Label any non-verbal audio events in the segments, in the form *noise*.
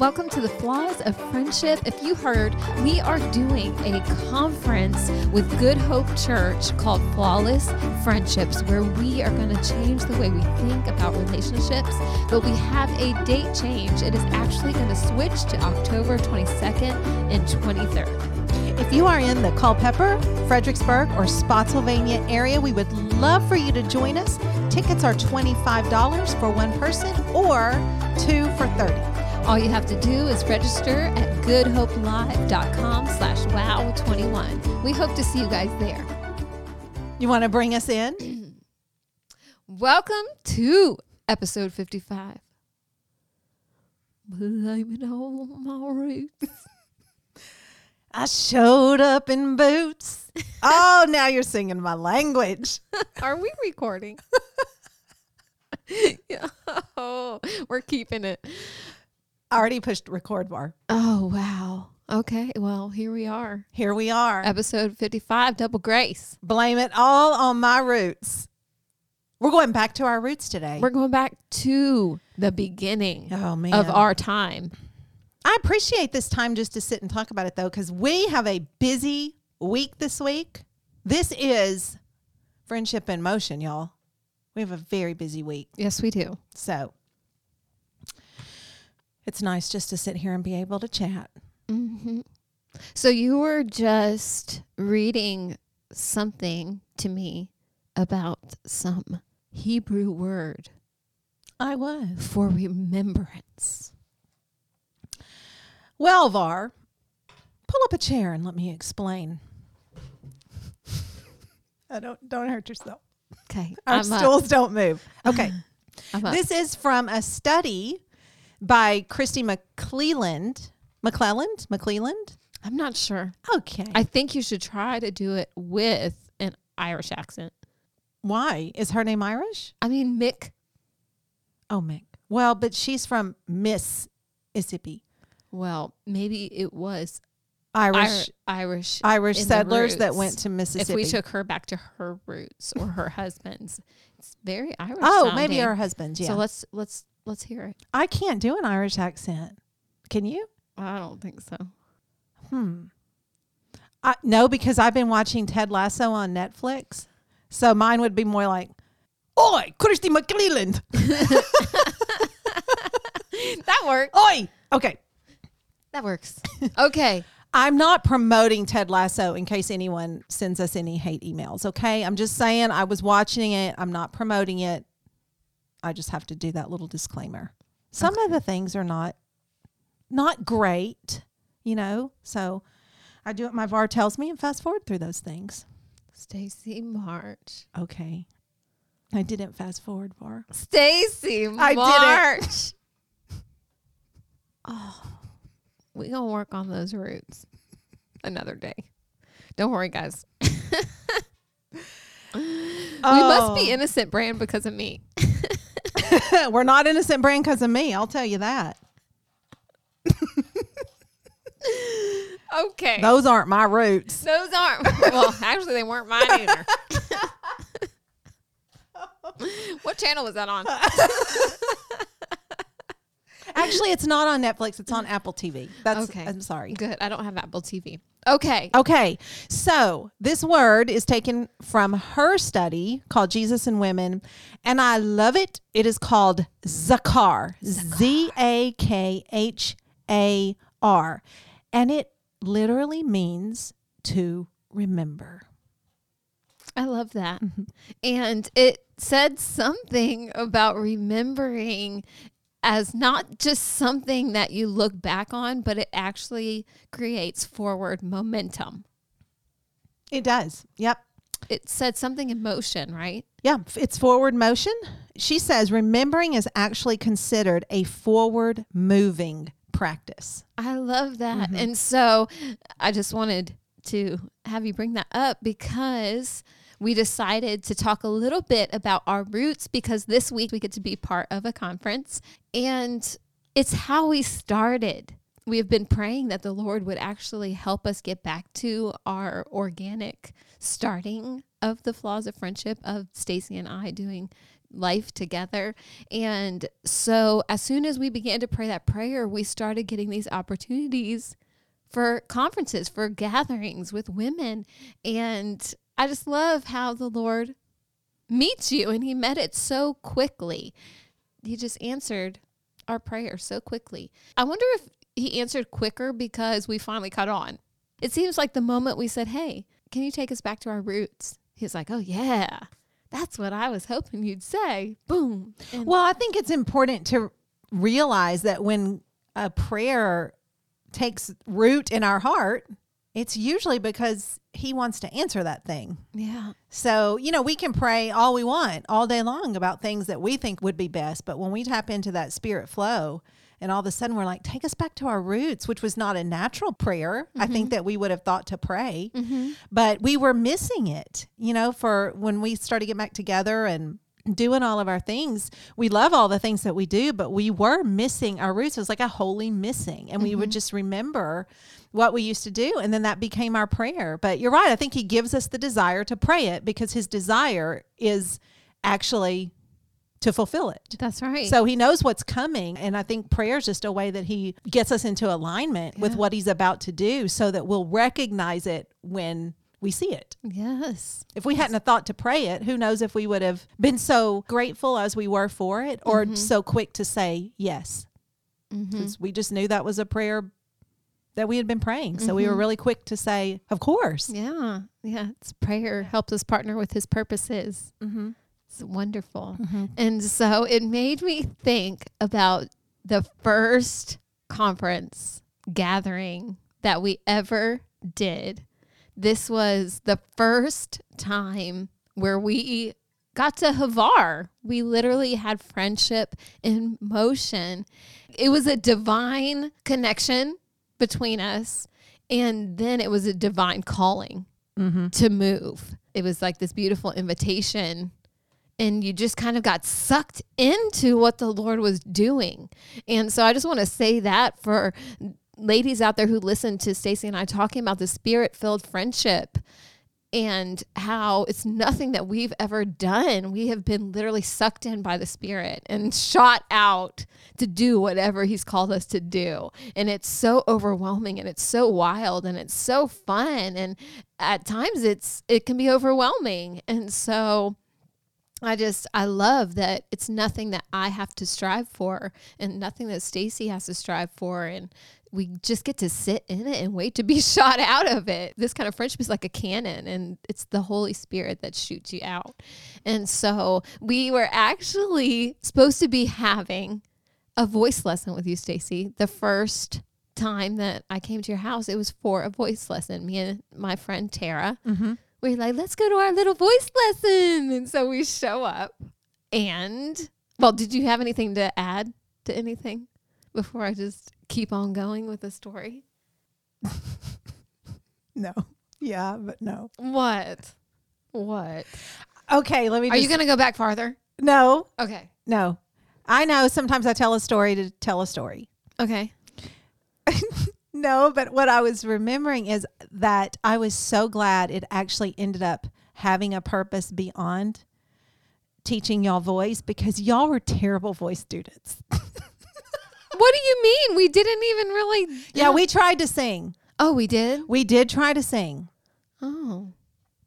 welcome to the Flaws of Friendship. If you heard, we are doing a conference with Good Hope Church called Flawless Friendships, where we are going to change the way we think about relationships. But we have a date change. It is actually going to switch to October 22nd and 23rd. If you are in the Culpeper, Fredericksburg, or Spotsylvania area, we would love for you to join us. Tickets are $25 for one person or two for 30 All you have to do is register at goodhopelive.com slash wow21. We hope to see you guys there. You want to bring us in? *clears throat* Welcome to episode 55. Blame it on my roots. *laughs* I showed up in boots. *laughs* Oh, now you're singing my language. *laughs* Are we recording? yeah. Oh, we're keeping it. I already pushed record bar. Oh, wow. Okay. Well, here we are. Here we are. Episode 55, Double Grace. Blame it all on my roots. We're going back to our roots today. We're going back to the beginning oh, man. of our time. I appreciate this time just to sit and talk about it though, because we have a busy week this week. This is Friendship in Motion, y'all. We have a very busy week. Yes, we do. So it's nice just to sit here and be able to chat. hmm So you were just reading something to me about some Hebrew word I was. for remembrance. Well, Var, pull up a chair and let me explain. *laughs* I don't don't hurt yourself. Okay, Our I'm up. stools don't move. Okay. *laughs* Up. This is from a study by Kristi McLelland. McLelland? McLelland? I'm not sure. Okay. I think you should try to do it with an Irish accent. Why? Is her name Irish? I mean, Mick. Oh, Mick. Well, but she's from Mississippi. Well, maybe it was Irish Ir- Irish. Irish settlers that went to Mississippi. If we took her back to her roots or her husband's, it's very Irish. oh, maybe her husbands. Yeah. So let's let's let's hear it. I can't do an Irish accent. Can you? I don't think so. Hmm. I, no, because I've been watching Ted Lasso on Netflix. So mine would be more like, Oi, Kristi McLelland. *laughs* That works. Oi. Okay. That works. Okay. *laughs* I'm not promoting Ted Lasso in case anyone sends us any hate emails. Okay. I'm just saying I was watching it. I'm not promoting it. I just have to do that little disclaimer. Some of the things are not not great, you know. So I do what my VAR tells me and fast forward through those things. Stacey March. Okay. I didn't fast forward, VAR. Stacey I March. did *laughs* Oh, we gonna work on those roots another day. Don't worry, guys. *laughs* We must be oh. innocent brand because of me. *laughs* We're not innocent brand because of me. I'll tell you that. Okay. Those aren't my roots. Those aren't. Well, actually, they weren't mine either. *laughs* what channel was that on? *laughs* Actually, it's not on Netflix. It's on Apple TV. That's Okay. I'm sorry. Good. I don't have Apple TV. Okay. Okay, so this word is taken from her study called Jesus and Women, and I love it. It is called Zakhar, Z A K H A R, and it literally means to remember. I love that. And it said something about remembering as not just something that you look back on, but it actually creates forward momentum. It does. Yep. It said something in motion, right? Yeah, it's forward motion. She says remembering is actually considered a forward moving practice. I love that. Mm-hmm. And so I just wanted to have you bring that up because we decided to talk a little bit about our roots because this week we get to be part of a conference and it's how we started. We have been praying that the Lord would actually help us get back to our organic starting of the flaws of friendship of Stacey and I doing life together. And so as soon as we began to pray that prayer, we started getting these opportunities for conferences, for gatherings with women. And I just love how the Lord meets you and he met it so quickly. He just answered our prayer so quickly. I wonder if he answered quicker because we finally caught on. It seems like the moment we said, Hey, can you take us back to our roots? He's like, Oh, yeah, that's what I was hoping you'd say. Boom. And well, I think it's important to realize that when a prayer takes root in our heart, it's usually because he wants to answer that thing. Yeah. So, you know, we can pray all we want all day long about things that we think would be best. But when we tap into that spirit flow, and all of a sudden we're like, take us back to our roots, which was not a natural prayer. Mm-hmm. I think mm-hmm. that we would have thought to pray, mm-hmm. but we were missing it, you know, for when we started getting back together and doing all of our things. We love all the things that we do, but we were missing our roots. It was like a holy missing. And mm-hmm. we would mm-hmm. just remember what we used to do. And then that became our prayer. But you're right. I think he gives us the desire to pray it because his desire is actually to fulfill it. That's right. So he knows what's coming. And I think prayer is just a way that he gets us into alignment yeah. with what he's about to do so that we'll recognize it when we see it. Yes. If we hadn't have thought to pray it, who knows if we would have been so grateful as we were for it or mm-hmm. so quick to say yes. Because mm-hmm. we just knew that was a prayer that we had been praying. So mm-hmm. we were mm-hmm. really quick to say, of course. Yeah. Yeah. It's prayer helps us partner with his purposes. Mm-hmm. It's wonderful. Mm-hmm. And so it made me think about the first conference gathering that we ever did this was the first time where we got to Havar. We literally had friendship in motion. It was a divine connection between us. And then it was a divine calling mm-hmm. to move. It was like this beautiful invitation. And you just kind of got sucked into what the Lord was doing. And so I just want to say that for ladies out there who listen to Stacey and I talking about the spirit filled friendship and how it's nothing that we've ever done. We have been literally sucked in by the Spirit and shot out to do whatever He's called us to do. And it's so overwhelming and it's so wild and it's so fun. And at times it's it can be overwhelming. And so I just I love that it's nothing that I have to strive for and nothing that Stacey has to strive for and we just get to sit in it and wait to be *laughs* shot out of it. This kind of friendship is like a cannon and it's the Holy Spirit that shoots you out. And so we were actually supposed to be having a voice lesson with you, Stacey, the first time that I came to your house. It was for a voice lesson. Me and my friend Tara. Mm-hmm. We are like, let's go to our little voice lesson. And so we show up. And well, did you have anything to add to anything *laughs* before I just keep on going with the story? *laughs* no. Yeah, but no. What? What? Okay, let me. Are just, you going to go back farther? No. Okay. No. I know sometimes I tell a story to tell a story. Okay. *laughs* no, but what I was remembering is that I was so glad it actually ended up having a purpose beyond teaching y'all voice because y'all were terrible voice students. What do you mean? We didn't even really. Yeah, we tried to sing. Oh, we did? We did try to sing. Oh.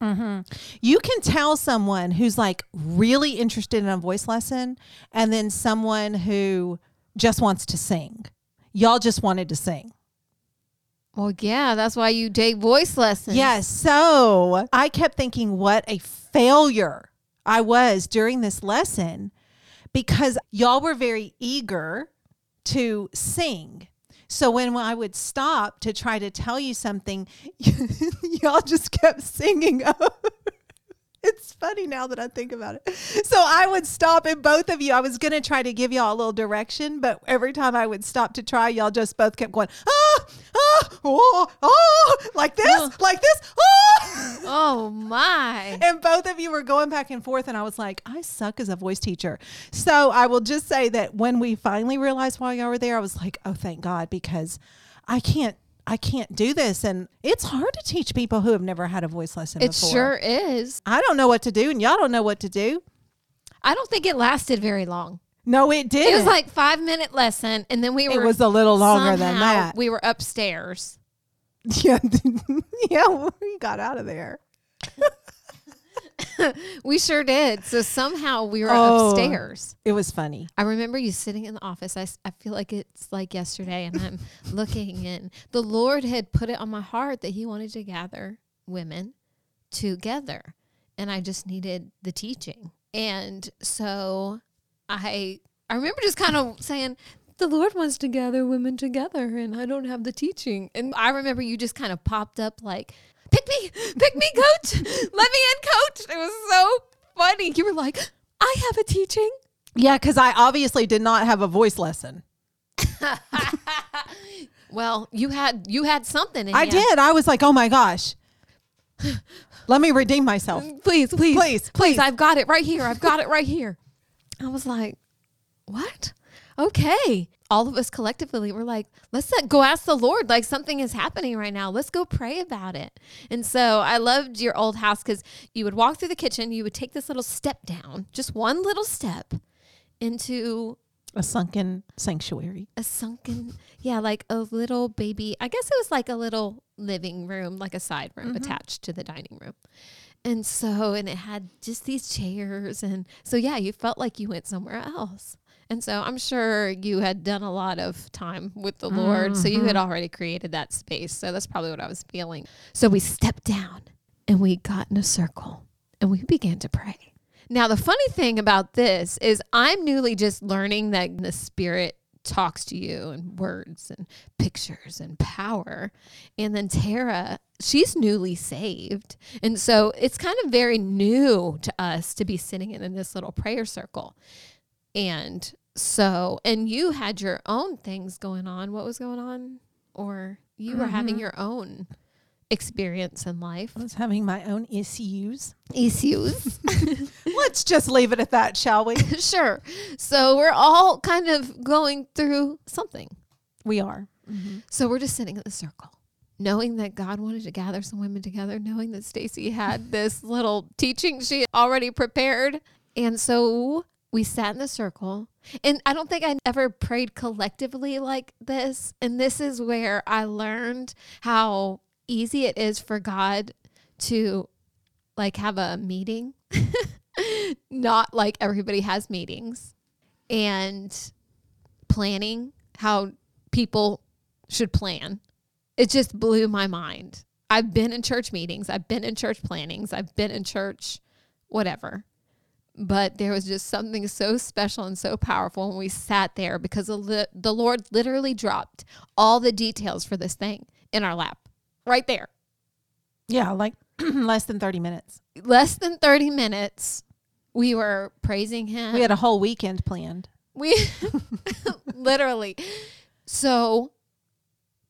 Mm-hmm. You can tell someone who's like really interested in a voice lesson and then someone who just wants to sing. Y'all just wanted to sing. Well, yeah, that's why you take voice lessons. Yes. So I kept thinking, what a failure I was during this lesson because y'all were very eager to sing. So when I would stop to try to tell you something, *laughs* y'all just kept singing. *laughs* *laughs* it's funny now that I think about it. So I would stop, and both of you, I was going to try to give y'all a little direction, but every time I would stop to try, y'all just both kept going, ah, ah, oh, oh, like this, oh. like this, oh. Oh *laughs* my. And both of you were going back and forth, and I was like, I suck as a voice teacher. So I will just say that when we finally realized while y'all were there, I was like, oh, thank God, because I can't I can't do this. And it's hard to teach people who have never had a voice lesson it before. sure is. I don't know what to do, and y'all don't know what to do. I don't think it lasted very long. No, it did. It was like five minute lesson, and then we were. it was a little longer than somehow that. We were upstairs. *laughs* yeah, *laughs* yeah, we got out of there. *laughs* We sure did. So somehow we were Oh. upstairs. It was funny. I remember you sitting in the office. I, I feel like it's like yesterday, and I'm *laughs* looking, and the Lord had put it on my heart that He wanted to gather women together, and I just needed the teaching. And so I I remember just kind of saying, "The Lord wants to gather women together, and I don't have the teaching." And I remember you just kind of popped up like, "Pick me, pick me, coach. Let me in, coach." It was so funny. You were like, "I have a teaching." Yeah, because I obviously did not have a voice lesson. *laughs* Well, you had you had something. In I ya. did. I was like, oh my gosh. *sighs* Let me redeem myself. Please, please, Please, please. I've got it right here. I've got it right here. I was like, what? Okay. All of us collectively were like, let's uh, go ask the Lord. Like something is happening right now. Let's go pray about it. And so I loved your old house because you would walk through the kitchen, you would take this little step down, just one little step into A sunken sanctuary. a sunken yeah like a little baby i guess it was like a little living room like a side room attached to the dining room and so and it had just these chairs and so yeah you felt like you went somewhere else and so i'm sure you had done a lot of time with the lord so you had mm-hmm. already created that space so that's probably what i was feeling so we stepped down and we got in a circle and we began to pray now, the funny thing about this is I'm newly just learning that the Spirit talks to you in words and pictures and power. And then Tara, she's newly saved. And so it's kind of very new to us to be sitting in this little prayer circle. And so, and you had your own things going on. What was going on? Or you were mm-hmm. having your own experience in life. I was having my own issues. Issues. *laughs* *laughs* Let's just leave it at that, shall we? *laughs* sure. So we're all kind of going through something. We are. Mm-hmm. So we're just sitting in the circle, knowing that God wanted to gather some women together, knowing that Stacey had this little teaching she had already prepared. And so we sat in the circle. And I don't think I ever prayed collectively like this. And this is where I learned how easy it is for God to like have a meeting. *laughs* Not like everybody has meetings. And planning how people should plan. It just blew my mind. I've been in church meetings, I've been in church plannings, I've been in church whatever. But there was just something so special and so powerful when we sat there because the, the Lord literally dropped all the details for this thing in our lap right there. Yeah, like *clears throat* less than 30 minutes. Less than 30 minutes, we were praising Him. We had a whole weekend planned. We *laughs* literally. So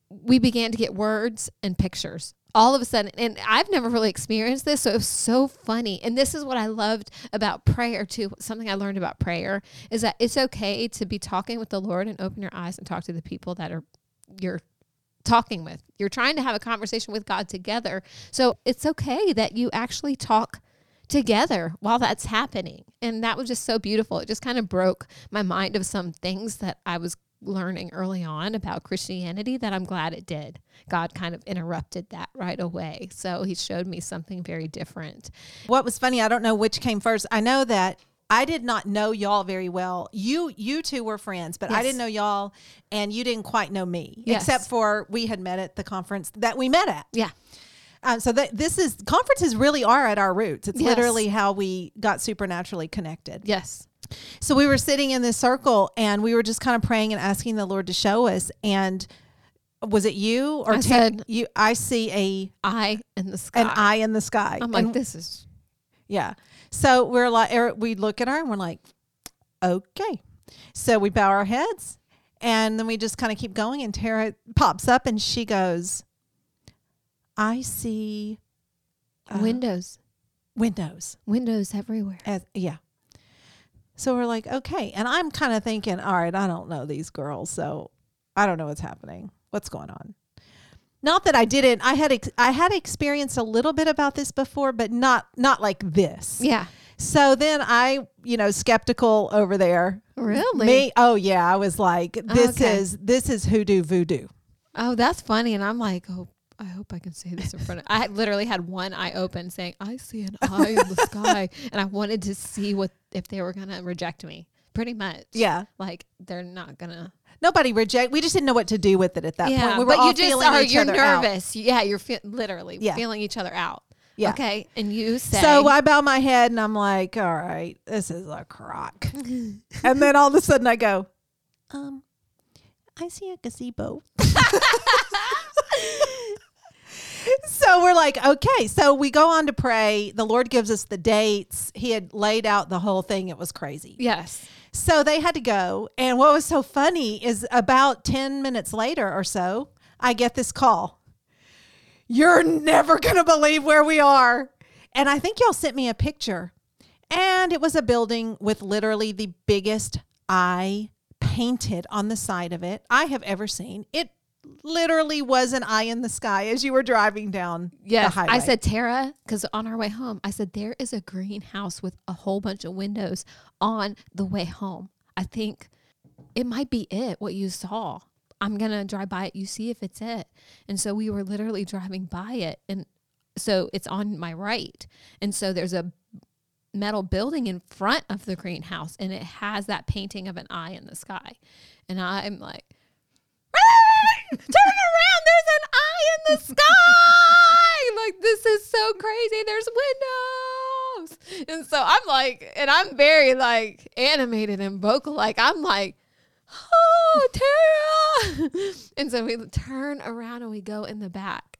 we began to get words and pictures all of a sudden. And I've never really experienced this. So it was so funny. And this is what I loved about prayer, too. Something I learned about prayer is that it's okay to be talking with the Lord and open your eyes and talk to the people that are you're talking with. You're trying to have a conversation with God together. So it's okay that you actually talk together while that's happening. And that was just so beautiful. It just kind of broke my mind of some things that I was learning early on about Christianity that I'm glad it did. God kind of interrupted that right away. So he showed me something very different. What was funny, I don't know which came first. I know that I did not know y'all very well. You you two were friends, but I didn't know y'all and you didn't quite know me. Yes. Except for we had met at the conference that we met at. Yeah. Um, so that this is conferences really are at our roots. It's Yes. literally how we got supernaturally connected. Yes. So we were sitting in this circle and we were just kind of praying and asking the Lord to show us. And was it you or I Ta- said- you? I see a Eye in the sky. an eye in the sky. I'm like, And- this is yeah. So we're like, er, we look at her and we're like, okay. So we bow our heads and then we just kind of keep going. And Tara pops up and she goes, I see uh, windows. windows. Windows everywhere. As, yeah. So we're like, okay. And I'm kind of thinking, all right, I don't know these girls. So I don't know what's happening. What's going on? Not that I didn't. I had ex- I had experienced a little bit about this before, but not not like this. Yeah. So then I, you know, skeptical over there. Really? Me, oh yeah, I was like, oh, this Okay. is this is hoodoo voodoo. Oh, that's funny. And I'm like, oh, I hope I can say this in front of. I literally had one eye open, saying, "I see an eye in the *laughs* sky," and I wanted to see what if they were gonna reject me. Pretty much. Yeah. Like they're not gonna. Nobody reject. We just didn't know what to do with it at that yeah, point. We were but all you just feeling are. each You're other out. nervous. Yeah, you're fe- literally Yeah. feeling each other out. Yeah. Okay, and you say. So I bow my head and I'm like, all right, this is a crock. *laughs* and then all of a sudden I go, um, I see a gazebo. *laughs* so we're like, okay. So we go on to pray. The Lord gives us the dates. He had laid out the whole thing. It was crazy. yes. So they had to go. And what was so funny is about 10 minutes later or so, I get this call. You're never going to believe where we are. And I think y'all sent me a picture. And it was a building with literally the biggest eye painted on the side of it I have ever seen. It literally was an eye in the sky as you were driving down the Yes, highway. I said Tara because on our way home, I said there is a greenhouse with a whole bunch of windows on the way home. I think it might be it. What you saw, I'm gonna drive by it. You see if it's it. And so we were literally driving by it, and so it's on my right, and so there's a metal building in front of the greenhouse, and it has that painting of an eye in the sky, and I'm like. Turn around. There's an eye in the sky. like, this is so crazy. There's windows. And so I'm like, and I'm very like animated and vocal. Like, I'm like, oh, Tara. and so we turn around and we go in the back.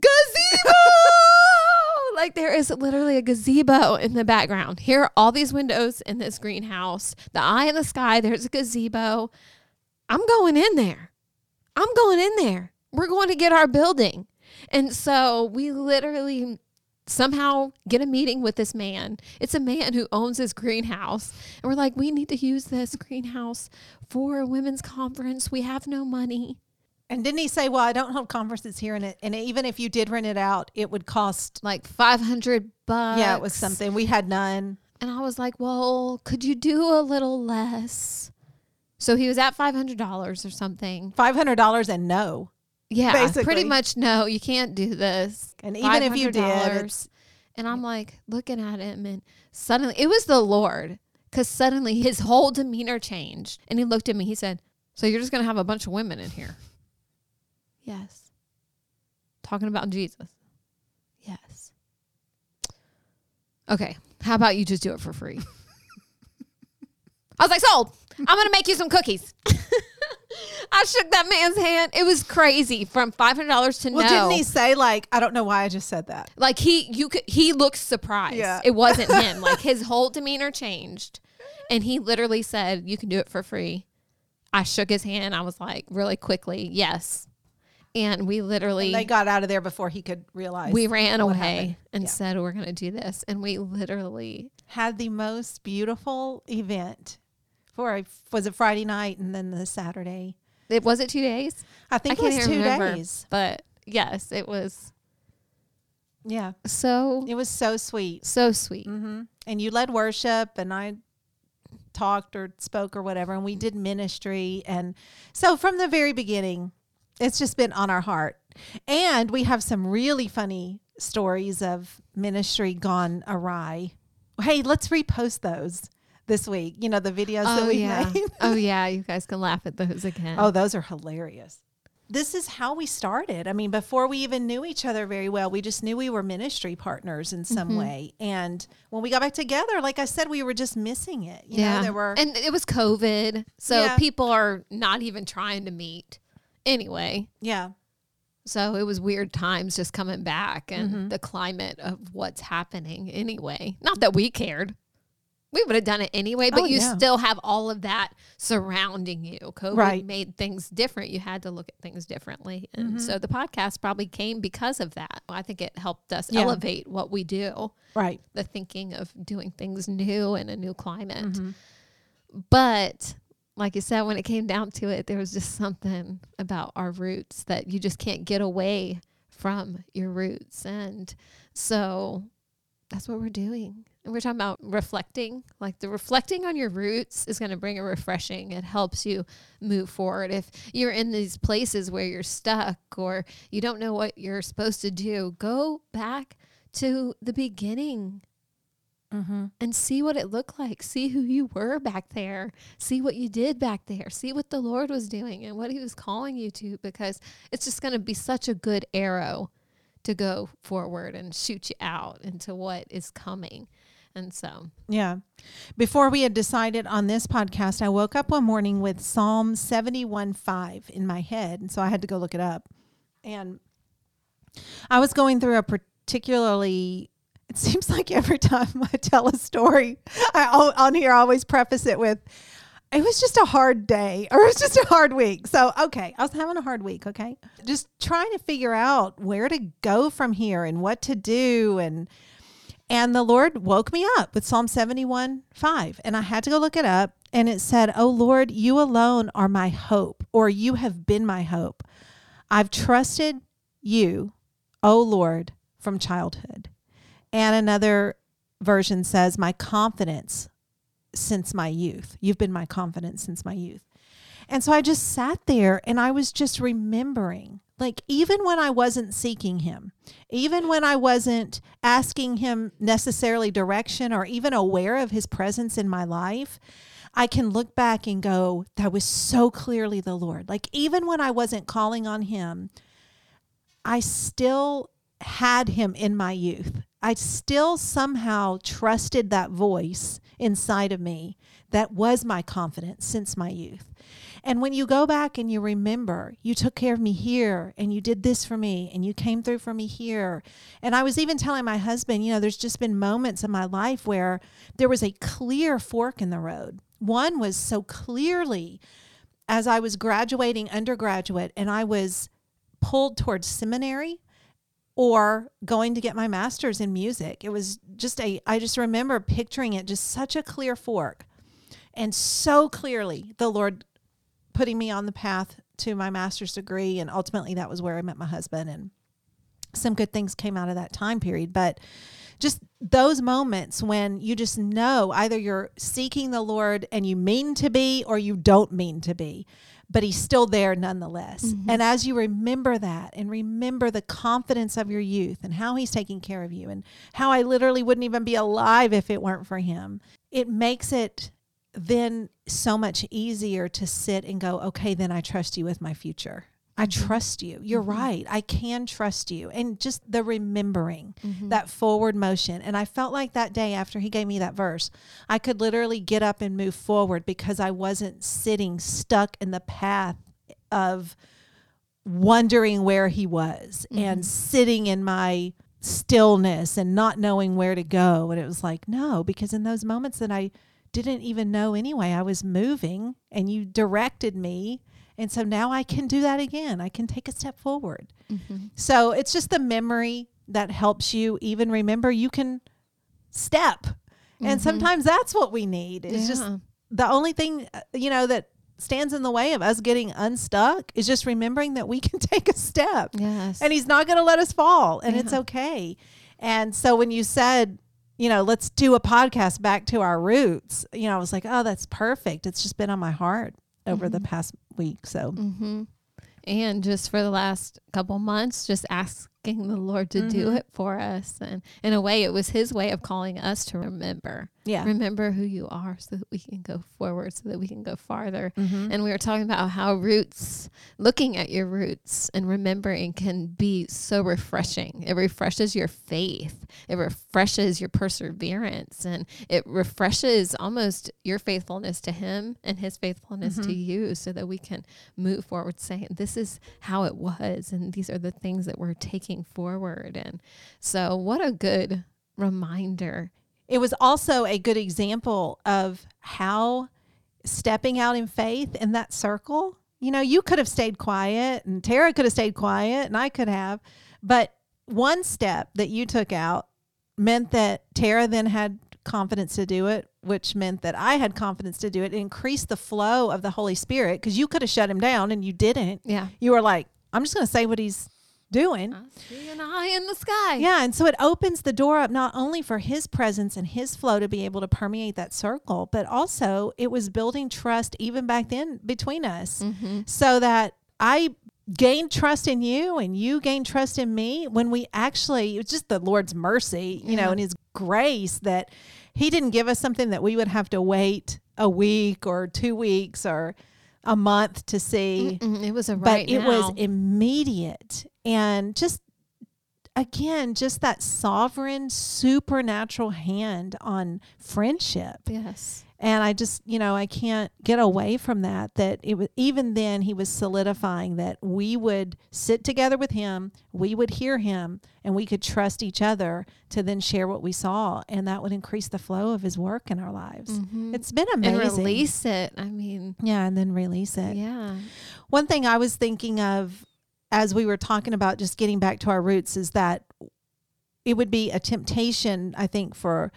Gazebo! like, there is literally a gazebo in the background. Here are all these windows in this greenhouse. The eye in the sky, there's a gazebo. I'm going in there. I'm going in there. We're going to get our building. And so we literally somehow get a meeting with this man. It's a man who owns this greenhouse. And we're like, we need to use this greenhouse for a women's conference. We have no money. and didn't he say, well, I don't hold conferences here. And, it, and even if you did rent it out, it would cost, Like 500 bucks. yeah, it was something. We had none. And I was like, well, could you do a little less? So he was at $500 or something. $500 and no. Yeah, Basically. pretty much no, you can't do this. And even if you did, and I'm like looking at him, and suddenly it was the Lord, because suddenly his whole demeanor changed, and he looked at me. He said, "So you're just gonna have a bunch of women in here?" yes. Talking about Jesus. Yes. Okay. How about you just do it for free? *laughs* I was like, sold. I'm gonna make you some cookies. *laughs* I shook that man's hand. It was crazy from five hundred dollars to Well, no. didn't he say like I don't know why I just said that? Like he, you could, he looked surprised. Yeah. It wasn't him. *laughs* Like his whole demeanor changed, and he literally said, "You can do it for free." I shook his hand. I was like, really quickly, yes. And we literally, And they got out of there before he could realize. we ran away and Yeah. said, "We're going to do this." And we literally, had the most beautiful event for a, was it Friday night and then the Saturday. it was it two days. I think I it was two remember. days. But yes, it was Yeah, so it was so sweet. so sweet. hmm And you led worship, and I talked or spoke or whatever, and we did ministry. And so from the very beginning, it's just been on our heart. And we have some really funny stories of ministry gone awry. Hey, let's repost those this week. You know, the videos that Oh we yeah, made. *laughs* oh yeah. You guys can laugh at those again. Oh, those are hilarious. This is how we started. I mean, before we even knew each other very well, we just knew we were ministry partners in some Mm-hmm. way. And when we got back together, like I said, we were just missing it. You know, there were and it was COVID, so Yeah. people are not even trying to meet anyway. yeah, So it was weird times just coming back and Mm-hmm. the climate of what's happening anyway. Not that we cared. We would have done it anyway, but Oh, you yeah. still have all of that surrounding you. COVID Right. made things different. You had to look at things differently. And Mm-hmm. so the podcast probably came because of that. I think it helped us Yeah. elevate what we do, right. the thinking of doing things new in a new climate. Mm-hmm. But like you said, when it came down to it, there was just something about our roots that you just can't get away from your roots. And so that's what we're doing. And we're talking about reflecting. Like the reflecting on your roots is going to bring a refreshing. It helps you move forward. If you're in these places where you're stuck or you don't know what you're supposed to do, go back to the beginning Mm-hmm. and see what it looked like. See who you were back there. See what you did back there. See what the Lord was doing and what He was calling you to because it's just going to be such a good arrow to go forward and shoot you out into what is coming. And so, Yeah. Before we had decided on this podcast, I woke up one morning with Psalm 71 5 in my head. And so I had to go look it up. And I was going through a particularly, it *laughs* seems like every time I tell a story, I on here I always preface it with, it was just a hard day *laughs* or it was just a hard week. So, okay, I was having a hard week. Okay. Just trying to figure out where to go from here and what to do. And, and the Lord woke me up with Psalm 71 5. And I had to go look it up. And it said, Oh Lord, you alone are my hope, or you have been my hope. I've trusted you, O Lord, from childhood. And another version says, My confidence since my youth. You've been my confidence since my youth. And so I just sat there and I was just remembering, like, even when I wasn't seeking him, even when I wasn't asking him necessarily direction or even aware of his presence in my life, I can look back and go, that was so clearly the Lord. Like, even when I wasn't calling on him, I still had him in my youth. I still somehow trusted that voice inside of me that was my confidence since my youth. And when you go back and you remember, you took care of me here and you did this for me and you came through for me here. And I was even telling my husband, you know, there's just been moments in my life where there was a clear fork in the road. One was so clearly as I was graduating undergraduate and I was pulled towards seminary or going to get my master's in music. It was just a, I just remember picturing it just such a clear fork. And so clearly, the Lord putting me on the path to my master's degree. And ultimately, that was where I met my husband. And some good things came out of that time period. But just those moments when you just know either you're seeking the Lord and you mean to be or you don't mean to be, but He's still there nonetheless. Mm-hmm. And as you remember that and remember the confidence of your youth and how He's taking care of you and how I literally wouldn't even be alive if it weren't for Him, it makes it then so much easier to sit and go, okay, then I trust you with my future. I mm-hmm. trust you. You're mm-hmm. right. I can trust you. And just the remembering mm-hmm. that forward motion. And I felt like that day after he gave me that verse, I could literally get up and move forward because I wasn't sitting stuck in the path of wondering where he was and sitting in my stillness and not knowing where to go. And it was like, no, because in those moments that I didn't even know anyway, I was moving and you directed me. And so now I can do that again. I can take a step forward. Mm-hmm. So it's just the memory that helps you even remember you can step. And sometimes that's what we need. It's just the only thing, uh, you know, that stands in the way of us getting unstuck is just remembering that we can *laughs* take a step Yes. and he's not going to let us fall and it's okay. And so when you said, you know, let's do a podcast back to our roots, you know, I was like, oh, that's perfect. It's just been on my heart over the past week. So Mm-hmm. And just for the last couple months, just asking the Lord to do Mhm. it for us. And in a way, it was His way of calling us to remember. yeah. Remember who you are so that we can go forward, so that we can go farther. Mhm. And we were talking about how roots, looking at your roots and remembering can be so refreshing. It refreshes your faith, it refreshes your perseverance, and it refreshes almost your faithfulness to Him and His faithfulness to you so that we can move forward saying, This is how it was, and these are the things that we're taking forward. And so, what a good reminder. It was also a good example of how stepping out in faith in that circle, you know, you could have stayed quiet and Tara could have stayed quiet and I could have, but one step that you took out meant that Tara then had confidence to do it, which meant that I had confidence to do it. It increased the flow of the Holy Spirit because you could have shut him down and you didn't. Yeah. You were like, I'm just going to say what he's doing. I see an eye in the sky. Yeah, and so it opens the door up not only for his presence and his flow to be able to permeate that circle, but also it was building trust even back then between us Mm-hmm. so that I gained trust in you and you gained trust in me when we actually, it was just the Lord's mercy, you know, and his grace that he didn't give us something that we would have to wait a week or two weeks or a month to see. Mm-mm, it was a but right it was immediate. And just again just that sovereign supernatural hand on friendship. Yes. And i just you know i can't get away from that that it was even then he was solidifying that we would sit together with him we would hear him and we could trust each other to then share what we saw and that would increase the flow of his work in our lives Mhm. it's been amazing. and release it. I mean, yeah and then release it yeah. one thing I was thinking of as we were talking about just getting back to our roots is that it would be a temptation, I think, for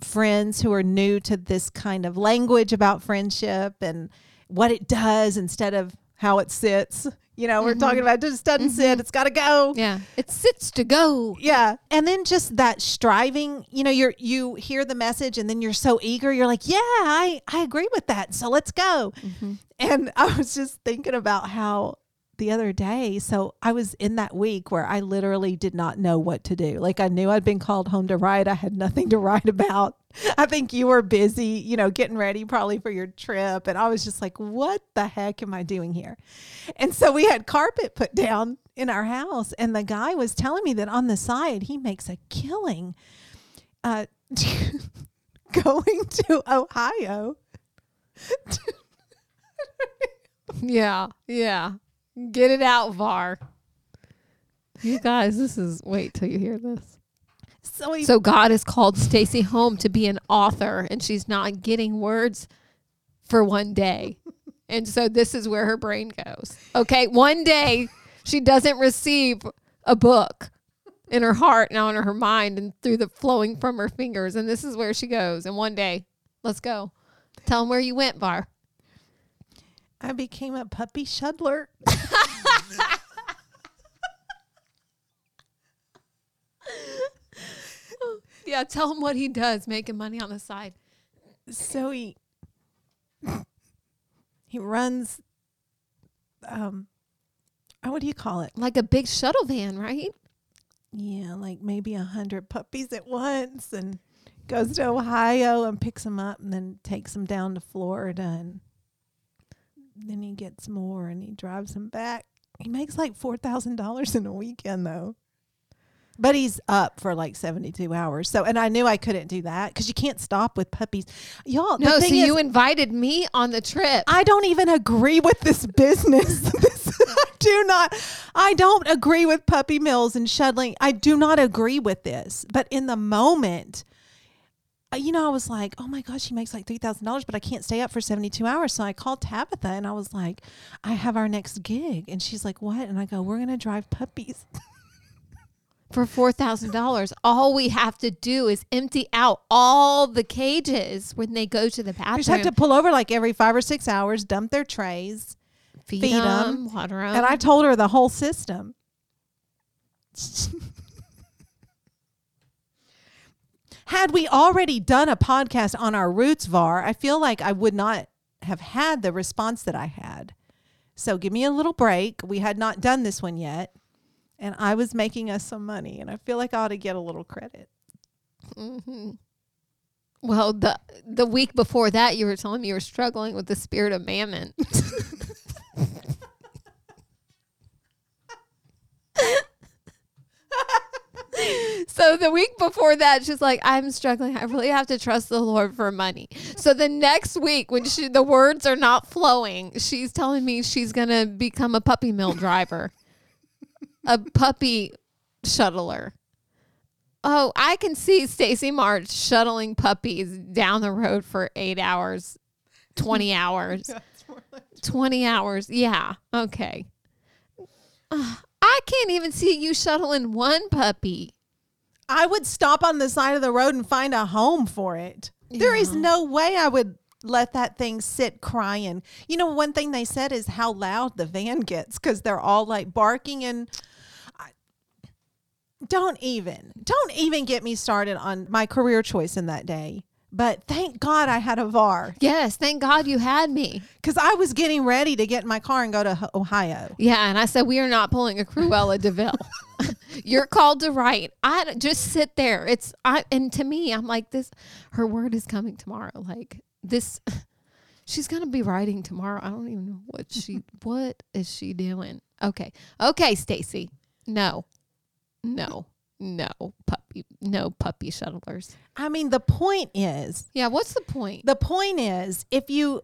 friends who are new to this kind of language about friendship and what it does instead of how it sits. You know, we're Mhm. talking about it just doesn't sit, it's got to go. Yeah. It sits to go. Yeah. And then just that striving, you know, you're you hear the message and then you're so eager, you're like, "Yeah, I I agree with that. So let's go." Mhm. And *laughs* I was just thinking about how the other day, so I was in that week where I literally did not know what to do. Like I knew I'd been called home to write. I had nothing to *laughs* write about. I think you were busy, you know, getting ready probably for your trip. And I was just like, what the heck am I doing here? And so we had carpet put down in our house. And the guy was telling me that on the side, he makes a killing uh, *laughs* going to Ohio *laughs* Yeah. Yeah. Get it out, VAR. You guys, this is wait till you hear this. So he So God has called Stacey home to be an author and she's not getting words for one day. And so this is where her brain goes. Okay, one day she doesn't receive a book in her heart now in her mind and through the flowing from her fingers and this is where she goes and one day let's go. Tell them where you went, Var. I became a puppy shuddler. Yeah, tell him what he does, making money on the side. So he he runs um oh, what do you call it? Like a big shuttle van, right? Yeah, like maybe a hundred puppies at once and goes to Ohio and picks them up and then takes them down to Florida and then he gets more and he drives them back. He makes like four thousand dollars in a weekend though. But he's up for like seventy two hours. So and I knew I couldn't do that because you can't stop with puppies. Y'all the No, so is, you invited me on the trip. I don't even agree with this business. *laughs* This- I do not. I don't agree with puppy mills and shuttling. I do not agree with this. But in the moment, you know, I was like, oh my gosh, she makes like $3,000, but I can't stay up for 72 hours. So I called Tabatha and I was like, I have our next gig. And she's like, what? And I go, we're going to drive puppies. *laughs* for four thousand dollars. All we have to do is empty out all the cages when they go to the bathroom. You just have to pull over like every five or six hours, dump their trays. feed, feed 'em. them, water them. and I told her the whole system. *laughs* Had we already done a podcast on our roots, VAR, I feel like I would not have had the response that I had. So give me a little break. We had not done this one yet. And I was making us some money. And I feel like I ought to get a little credit. hmm Well, the the week before that, you were telling me you were struggling with the spirit of mammon. *laughs* *laughs* so the week before that, she's like, "I'm struggling. I really have to trust the Lord for money." So the next week, when she the words are not flowing, she's telling me she's gonna become a puppy mill driver, a puppy shuttler. Oh, I can see Stacey March shuttling puppies down the road for eight hours, 20 *laughs* hours, 20 hours. Yeah. Okay. Uh, I can't even see you shuttling one puppy. I would stop on the side of the road and find a home for it. There is no way I would let that thing sit crying. You know, one thing they said is how loud the van gets because they're all like barking and. I- Don't even, don't even get me started on my career choice in that day. But thank God I had a VAR Yes, thank God you had me. because I was getting ready to get in my car and go to Ohio. Yeah, and I said we are not pulling a Cruella de Vil. *laughs* You're called to write. I just sit there. It's I and to me, I'm like this. Her word is coming tomorrow. Like this, *laughs* she's gonna be writing tomorrow. I don't even know what she. *laughs* what is she doing? Okay, okay, Stacey. No, no, no puppy. No puppy shuttlers. I mean, the point is, Yeah, what's the point? the point is, if you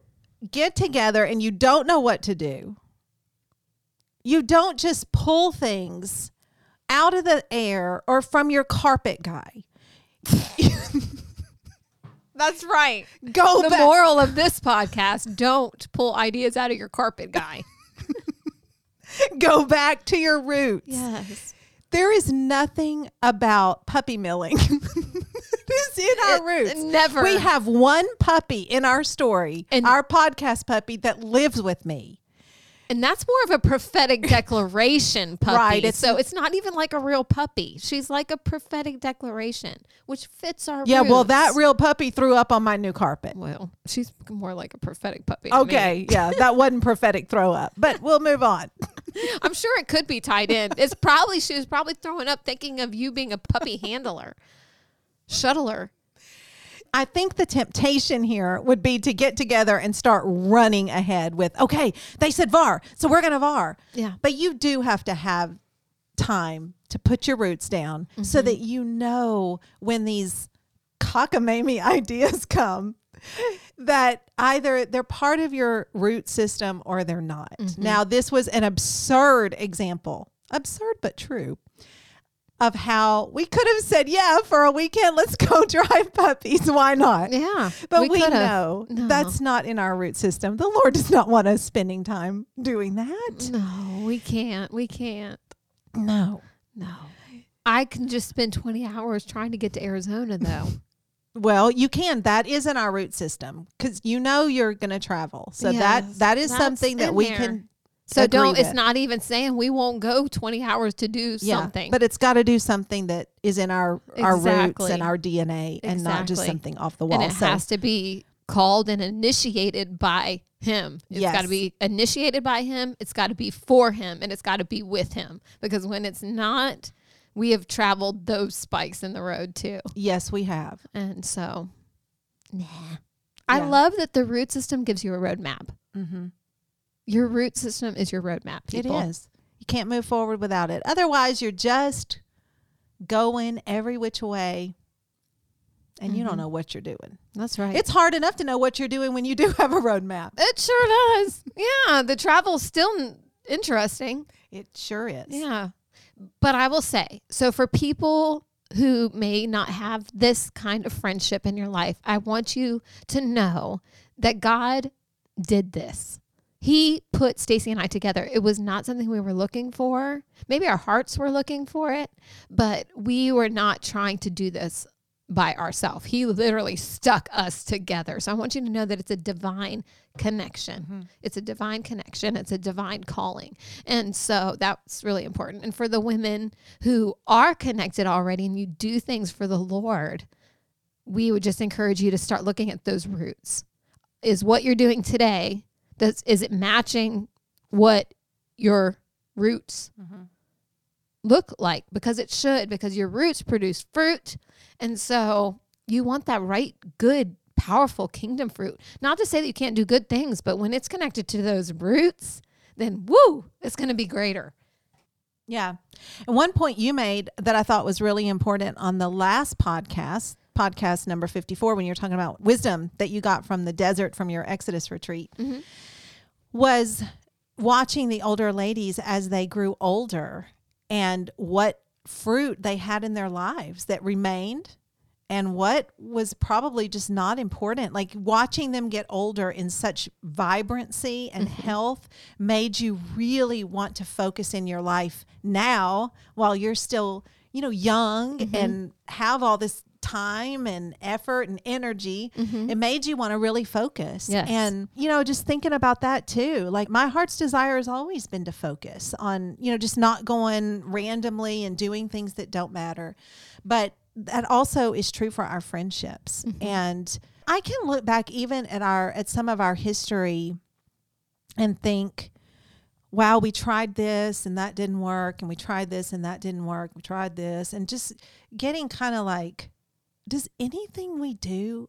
get together and you don't know what to do, you don't just pull things out of the air or from your carpet guy. *laughs* That's right. Go The back. moral of this podcast: don't pull ideas out of your carpet guy. *laughs* go back to your roots. Yes. There is nothing about puppy milling. *laughs* it's in our It- roots. never. We have one puppy in our story, And- our podcast puppy that lives with me. And that's more of a prophetic *laughs* declaration puppy. Right, It's, so it's not even like a real puppy. She's like a prophetic declaration, which fits our Yeah, well, that real puppy threw up on my new carpet. Well, she's more like a prophetic puppy. Okay, yeah, that wasn't prophetic throw up, but we'll move on. *laughs* *laughs* I'm sure it could be tied in. It's probably she was probably throwing up thinking of you being a puppy handler, shuttler. I think the temptation here would be to get together and start running ahead with, okay, they said VAR, so we're going to VAR. Yeah. But you do have to have time to put your roots down so mm-hmm. that you know when these cockamamie *laughs* ideas come that either they're part of your root system or they're not. Mm-hmm. Now, this was an absurd example, absurd but true, of how we could have said, yeah, for a weekend, let's go *laughs* drive puppies. Why not? Yeah, But we, could've. know No. that's not in our root system. The Lord does not want us spending time doing that. no, we can't. We can't. No. No. I can just spend 20 hours trying to get to Arizona though. *laughs* Well, you can. That is in our root system because you know you're going to travel. So Yes, that that is something that we there. can. So don't. It's not even saying we won't go 20 hours to do Yeah, something. but it's got to do something that is in our our roots and our DNA, and not just something off the wall. and it So has to be called and initiated by him. It's got to be initiated by him. It's got to be for him, and it's got to be with him. Because when it's not, we have traveled those spikes in the road too. yes, we have. And so, nah. I love that the root system gives you a roadmap. Mm-hmm. Your root system is your roadmap. People. It is. You can't move forward without it. Otherwise, you're just going every which way, and you don't Mhm. know what you're doing. That's right. It's hard enough to know what you're doing when you do *laughs* have a roadmap. it sure does. Yeah, the travel's still interesting. It sure is. Yeah. But I will say, so for people who may not have this kind of friendship in your life, I want you to know that God did this. He put Stacey and I together. It was not something we were looking for. Maybe our hearts were looking for it, but we were not trying to do this by ourselves. He literally stuck us together. So I want you to know that it's a divine connection. Mm-hmm. It's a divine connection. It's a divine calling. And so that's really important. And for the women who are connected already and you do things for the Lord, we would just encourage you to start looking at those roots. Is what you're doing today, does is it matching what your roots mm-hmm. Look like? Because it should, because your roots produce fruit. And so you want that right, good, powerful kingdom fruit. Not to say that you can't do good things, but when it's connected to those roots, then woo, it's going to be greater. Yeah. And one point you made that I thought was really important on the last podcast, podcast number 54, when you're talking about wisdom that you got from the desert from your Exodus retreat, Mhm. was watching the older ladies as they grew older and what fruit they had in their lives that remained and what was probably just not important. Like watching them get older in such vibrancy and mm-hmm. health made you really want to focus in your life now while you're still, you know, young mm-hmm. and have all this time and effort and energy. Mm-hmm. It made you want to really focus. Yes. And, you know, just thinking about that too. Like my heart's desire has always been to focus on, you know, just not going randomly and doing things that don't matter. But that also is true for our friendships. Mm-hmm. And I can look back even at our at some of our history and think, wow, we tried this and that didn't work, and we tried this and that didn't work. We tried this, and just getting kind of like, does anything we do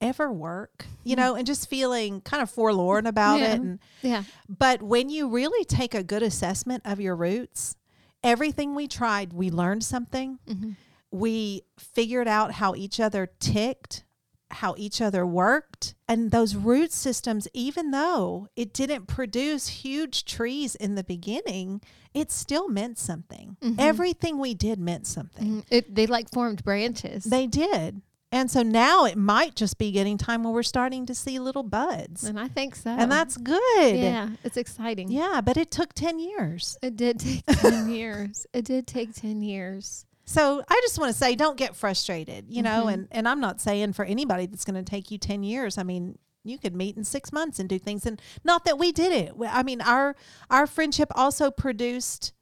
ever work? You know, and just feeling kind of forlorn about Yeah. it. And Yeah. but when you really take a good assessment of your roots, everything we tried, we learned something. Mhm. We figured out how each other ticked, how each other worked. And those root systems, even though it didn't produce huge trees in the beginning, it still meant something. Everything we did meant something. Mm, It, they like formed branches. They did. And so now it might just be getting time where we're starting to see little buds. and I think so. And that's good. yeah, it's exciting. Yeah, but it took 10 years. It did take *laughs* 10 years. It did take 10 years. So I just want to say don't get frustrated, you know, Mhm. and and I'm not saying for anybody that's going to take you 10 years. I mean, you could meet in 6 months and do things and not that we did it. I mean, our our friendship also produced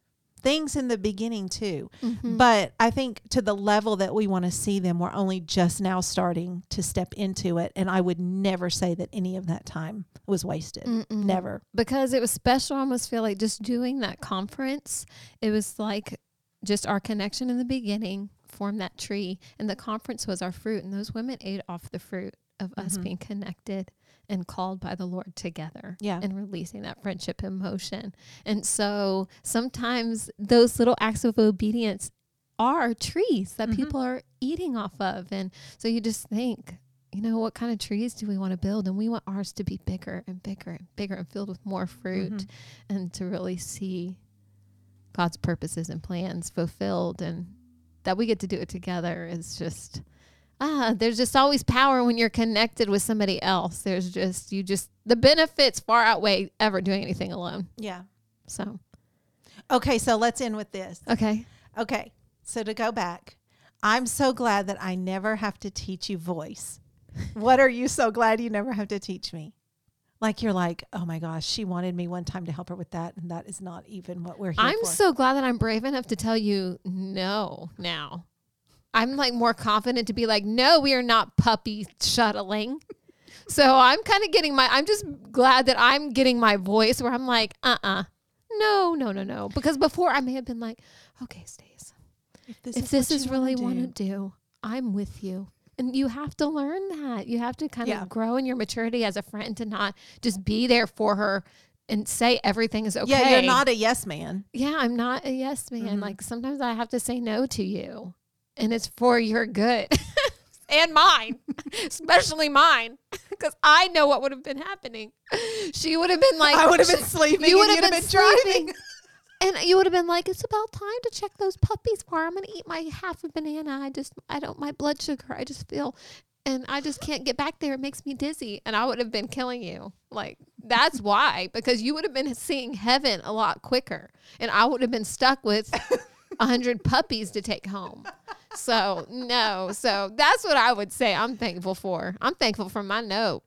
things in the beginning too. Mm-hmm. But I think to the level that we want to see them, we're only just now starting to step into it and I would never say that any of that time was wasted. Mm-mm. Never. because it was special. I almost feel like just doing that conference, it was like just our connection in the beginning formed that tree, and the conference was our fruit. And those women ate off the fruit of us Mhm. being connected and called by the Lord together Yeah. and releasing that friendship emotion. And so sometimes those little acts of obedience are trees that Mhm. people are eating off of. And so you just think, you know, what kind of trees do we want to build? And we want ours to be bigger and bigger and bigger and filled with more fruit Mhm. and to really see God's purposes and plans fulfilled and that we get to do it together is just ah there's just always power when you're connected with somebody else there's just you just the benefits far outweigh ever doing anything alone Yeah. so Okay, so let's end with this. okay Okay, so to go back, I'm so glad that I never have to teach you voice. What are you so glad you never have to teach me? Like you're like, oh my gosh, she wanted me one time to help her with that, and that is not even what we're here i'm for. so glad that i'm brave enough to tell you no now. I'm like more confident to be like no we are not puppy shuttling. So i'm kind of getting my i'm just glad that i'm getting my voice where i'm like uh-uh. No no no no. Because before i may have been like okay stace. If this if this what is really want to do, I'm with you. And you have to learn that. You have to kind Yeah. of grow in your maturity as a friend to not just be there for her and say everything is okay. yeah, you're not a yes man. Yeah, I'm not a yes man. Mhm. Like sometimes I have to say no to you, and it's for your good *laughs* and mine, *laughs* especially mine, *laughs* because I know what would have been happening. She would have been like, I would have been sleeping. you would have have been been driving. And you would have been like, it's about time to check those puppies for. I'm gonna eat my half a banana. I just, I don't, my blood sugar. I just feel, and I just can't get back there. It makes me dizzy, and I would have been killing you. Like that's why, because you would have been seeing heaven a lot quicker, and I would have been stuck with a hundred puppies to take home. So no, so that's what I would say. I'm thankful for. I'm thankful for my note.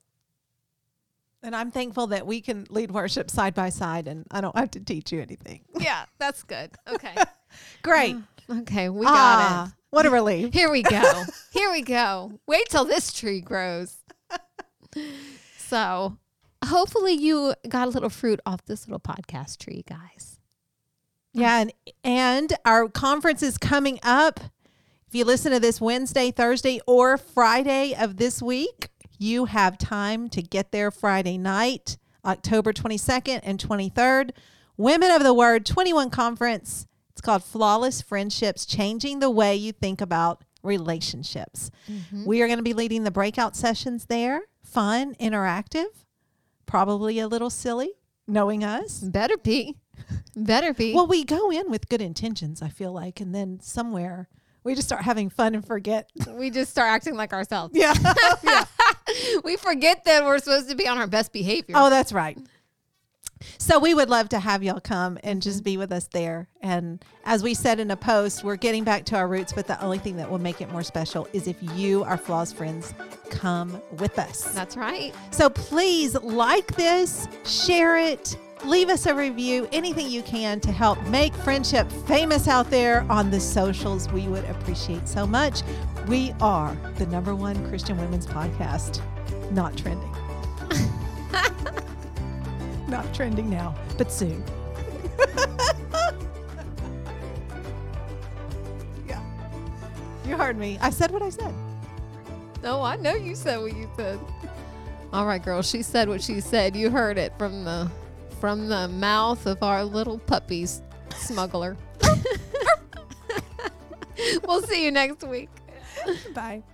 And I'm thankful that we can lead worship side by side, and I don't have to teach you anything. *laughs* Yeah, that's good. Okay. *laughs* Great. Okay, we got ah, it. what a relief. Here we go. *laughs* Here we go. Wait till this tree grows. So, hopefully, you got a little fruit off this little podcast tree, guys. Yeah, and and our conference is coming up. If you listen to this Wednesday, Thursday, or Friday of this week, you have time to get there Friday night, October 22nd and 23rd. Women of the Word 21 conference. It's called Flawless Friendships Changing the Way You Think About Relationships. Mm-hmm. We are going to be leading the breakout sessions there. Fun, interactive, probably a little silly, knowing us. Better be. Better be. Well, we go in with good intentions, I feel like, and then somewhere we just start having fun and forget. we just start acting like ourselves. *laughs* Yeah. *laughs* yeah. *laughs* we forget that we're supposed to be on our best behavior. Oh, that's right. So we would love to have y'all come and just be with us there. And as we said in a post, we're getting back to our roots, but the only thing that will make it more special is if you, our flaws friends, come with us. That's right. So please like this, share it, leave us a review, anything you can to help make friendship famous out there on the socials. We would appreciate so much. We are the number one Christian women's podcast, not trending. *laughs* not trending now, but soon. *laughs* yeah. You heard me. I said what I said. No, I know you said what you said. All right, girl. She said what she said. You heard it from the from the mouth of our little puppies smuggler. *laughs* we'll see you next week. Bye.